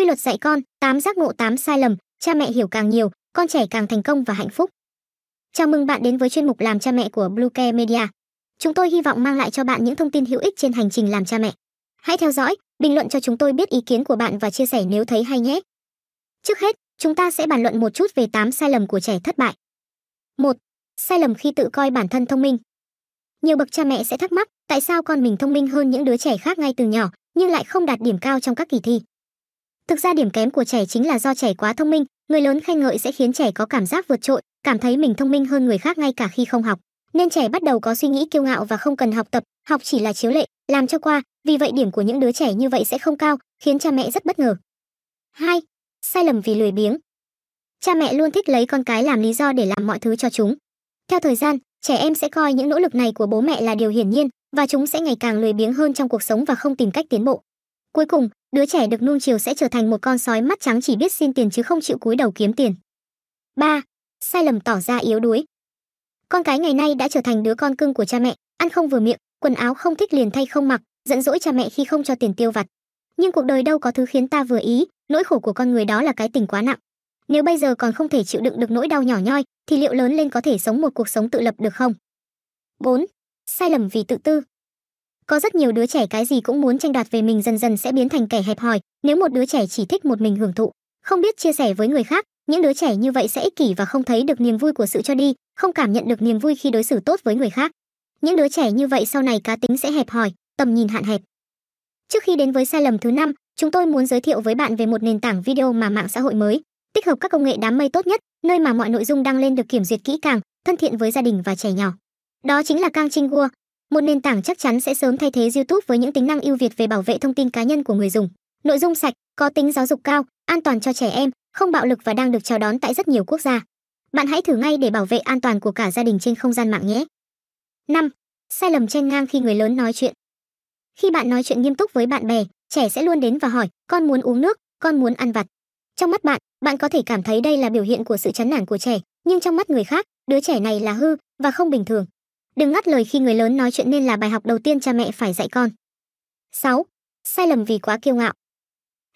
Quy luật dạy con, 8 giác ngộ 8 sai lầm, cha mẹ hiểu càng nhiều, con trẻ càng thành công và hạnh phúc. Chào mừng bạn đến với chuyên mục làm cha mẹ của Bluecare Media. Chúng tôi hy vọng mang lại cho bạn những thông tin hữu ích trên hành trình làm cha mẹ. Hãy theo dõi, bình luận cho chúng tôi biết ý kiến của bạn và chia sẻ nếu thấy hay nhé. Trước hết, chúng ta sẽ bàn luận một chút về 8 sai lầm của trẻ thất bại. 1. Sai lầm khi tự coi bản thân thông minh. Nhiều bậc cha mẹ sẽ thắc mắc, tại sao con mình thông minh hơn những đứa trẻ khác ngay từ nhỏ, nhưng lại không đạt điểm cao trong các kỳ thi. Thực ra điểm kém của trẻ chính là do trẻ quá thông minh, người lớn khen ngợi sẽ khiến trẻ có cảm giác vượt trội, cảm thấy mình thông minh hơn người khác ngay cả khi không học. Nên trẻ bắt đầu có suy nghĩ kiêu ngạo và không cần học tập, học chỉ là chiếu lệ, làm cho qua, vì vậy điểm của những đứa trẻ như vậy sẽ không cao, khiến cha mẹ rất bất ngờ. 2. Sai lầm vì lười biếng. Cha mẹ luôn thích lấy con cái làm lý do để làm mọi thứ cho chúng. Theo thời gian, trẻ em sẽ coi những nỗ lực này của bố mẹ là điều hiển nhiên và chúng sẽ ngày càng lười biếng hơn trong cuộc sống và không tìm cách tiến bộ. Cuối cùng, đứa trẻ được nuông chiều sẽ trở thành một con sói mắt trắng chỉ biết xin tiền chứ không chịu cúi đầu kiếm tiền. 3. Sai lầm tỏ ra yếu đuối. Con cái ngày nay đã trở thành đứa con cưng của cha mẹ, ăn không vừa miệng, quần áo không thích liền thay không mặc, giận dỗi cha mẹ khi không cho tiền tiêu vặt. Nhưng cuộc đời đâu có thứ khiến ta vừa ý, nỗi khổ của con người đó là cái tình quá nặng. Nếu bây giờ còn không thể chịu đựng được nỗi đau nhỏ nhoi, thì liệu lớn lên có thể sống một cuộc sống tự lập được không? 4. Sai lầm vì tự tư. Có rất nhiều đứa trẻ cái gì cũng muốn tranh đoạt về mình dần dần sẽ biến thành kẻ hẹp hòi, nếu một đứa trẻ chỉ thích một mình hưởng thụ, không biết chia sẻ với người khác, những đứa trẻ như vậy sẽ ích kỷ và không thấy được niềm vui của sự cho đi, không cảm nhận được niềm vui khi đối xử tốt với người khác. Những đứa trẻ như vậy sau này cá tính sẽ hẹp hòi, tầm nhìn hạn hẹp. Trước khi đến với sai lầm thứ năm, chúng tôi muốn giới thiệu với bạn về một nền tảng video mà mạng xã hội mới, tích hợp các công nghệ đám mây tốt nhất, nơi mà mọi nội dung đăng lên được kiểm duyệt kỹ càng, thân thiện với gia đình và trẻ nhỏ. Đó chính là Kang Ching một nền tảng chắc chắn sẽ sớm thay thế YouTube với những tính năng ưu việt về bảo vệ thông tin cá nhân của người dùng. Nội dung sạch, có tính giáo dục cao, an toàn cho trẻ em, không bạo lực và đang được chào đón tại rất nhiều quốc gia. Bạn hãy thử ngay để bảo vệ an toàn của cả gia đình trên không gian mạng nhé. 5. Sai lầm chen ngang khi người lớn nói chuyện. Khi bạn nói chuyện nghiêm túc với bạn bè, trẻ sẽ luôn đến và hỏi, con muốn uống nước, con muốn ăn vặt. Trong mắt bạn, bạn có thể cảm thấy đây là biểu hiện của sự chán nản của trẻ, nhưng trong mắt người khác, đứa trẻ này là hư và không bình thường. Đừng ngắt lời khi người lớn nói chuyện nên là bài học đầu tiên cha mẹ phải dạy con. 6. Sai lầm vì quá kiêu ngạo.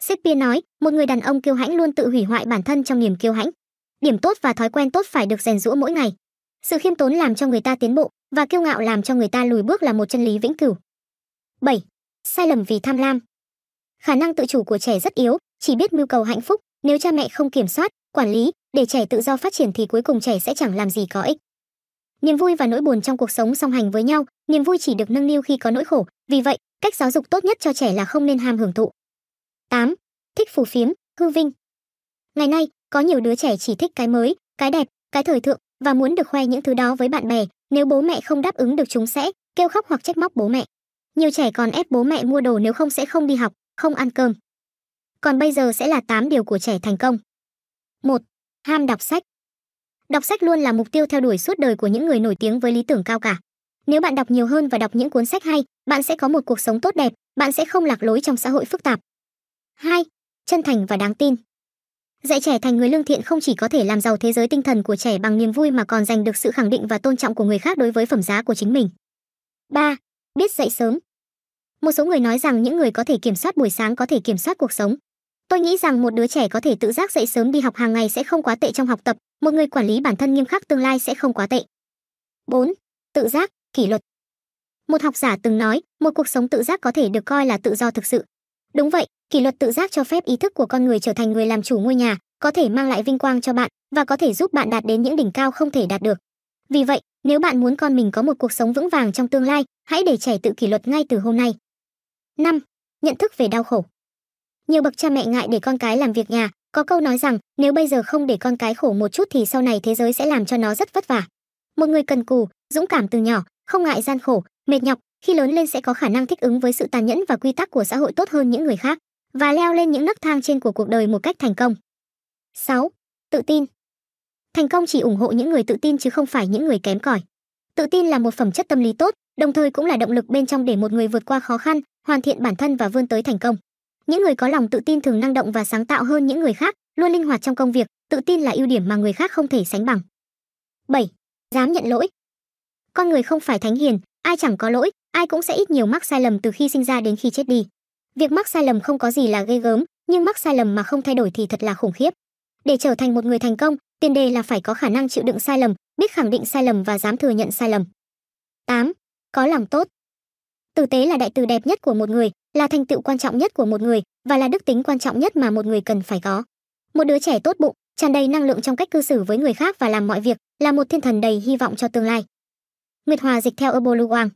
Shakespeare nói, một người đàn ông kiêu hãnh luôn tự hủy hoại bản thân trong niềm kiêu hãnh. Điểm tốt và thói quen tốt phải được rèn rũa mỗi ngày. Sự khiêm tốn làm cho người ta tiến bộ và kiêu ngạo làm cho người ta lùi bước là một chân lý vĩnh cửu. 7. Sai lầm vì tham lam. Khả năng tự chủ của trẻ rất yếu, chỉ biết mưu cầu hạnh phúc, nếu cha mẹ không kiểm soát, quản lý để trẻ tự do phát triển thì cuối cùng trẻ sẽ chẳng làm gì có ích. Niềm vui và nỗi buồn trong cuộc sống song hành với nhau, niềm vui chỉ được nâng niu khi có nỗi khổ, vì vậy, cách giáo dục tốt nhất cho trẻ là không nên ham hưởng thụ. 8. Thích phù phiếm, hư vinh. Ngày nay, có nhiều đứa trẻ chỉ thích cái mới, cái đẹp, cái thời thượng và muốn được khoe những thứ đó với bạn bè, nếu bố mẹ không đáp ứng được chúng sẽ kêu khóc hoặc trách móc bố mẹ. Nhiều trẻ còn ép bố mẹ mua đồ nếu không sẽ không đi học, không ăn cơm. Còn bây giờ sẽ là 8 điều của trẻ thành công. 1. Ham đọc sách. Đọc sách luôn là mục tiêu theo đuổi suốt đời của những người nổi tiếng với lý tưởng cao cả. Nếu bạn đọc nhiều hơn và đọc những cuốn sách hay, bạn sẽ có một cuộc sống tốt đẹp, bạn sẽ không lạc lối trong xã hội phức tạp. 2. Chân thành và đáng tin. Dạy trẻ thành người lương thiện không chỉ có thể làm giàu thế giới tinh thần của trẻ bằng niềm vui mà còn giành được sự khẳng định và tôn trọng của người khác đối với phẩm giá của chính mình. 3. Biết dậy sớm. Một số người nói rằng những người có thể kiểm soát buổi sáng có thể kiểm soát cuộc sống. Tôi nghĩ rằng một đứa trẻ có thể tự giác dậy sớm đi học hàng ngày sẽ không quá tệ trong học tập, một người quản lý bản thân nghiêm khắc tương lai sẽ không quá tệ. 4. Tự giác, kỷ luật. Một học giả từng nói, một cuộc sống tự giác có thể được coi là tự do thực sự. Đúng vậy, kỷ luật tự giác cho phép ý thức của con người trở thành người làm chủ ngôi nhà, có thể mang lại vinh quang cho bạn và có thể giúp bạn đạt đến những đỉnh cao không thể đạt được. Vì vậy, nếu bạn muốn con mình có một cuộc sống vững vàng trong tương lai, hãy để trẻ tự kỷ luật ngay từ hôm nay. 5. Nhận thức về đau khổ. Nhiều bậc cha mẹ ngại để con cái làm việc nhà, có câu nói rằng nếu bây giờ không để con cái khổ một chút thì sau này thế giới sẽ làm cho nó rất vất vả. Một người cần cù, dũng cảm từ nhỏ, không ngại gian khổ, mệt nhọc, khi lớn lên sẽ có khả năng thích ứng với sự tàn nhẫn và quy tắc của xã hội tốt hơn những người khác và leo lên những nấc thang trên của cuộc đời một cách thành công. 6. Tự tin. Thành công chỉ ủng hộ những người tự tin chứ không phải những người kém cỏi. Tự tin là một phẩm chất tâm lý tốt, đồng thời cũng là động lực bên trong để một người vượt qua khó khăn, hoàn thiện bản thân và vươn tới thành công. Những người có lòng tự tin thường năng động và sáng tạo hơn những người khác, luôn linh hoạt trong công việc, tự tin là ưu điểm mà người khác không thể sánh bằng. 7. Dám nhận lỗi. Con người không phải thánh hiền, ai chẳng có lỗi, ai cũng sẽ ít nhiều mắc sai lầm từ khi sinh ra đến khi chết đi. Việc mắc sai lầm không có gì là ghê gớm, nhưng mắc sai lầm mà không thay đổi thì thật là khủng khiếp. Để trở thành một người thành công, tiền đề là phải có khả năng chịu đựng sai lầm, biết khẳng định sai lầm và dám thừa nhận sai lầm. 8. Có lòng tốt. Tử tế là đại từ đẹp nhất của một người, là thành tựu quan trọng nhất của một người và là đức tính quan trọng nhất mà một người cần phải có. Một đứa trẻ tốt bụng, tràn đầy năng lượng trong cách cư xử với người khác và làm mọi việc, là một thiên thần đầy hy vọng cho tương lai. Nguyệt Hòa dịch theo Erboluwang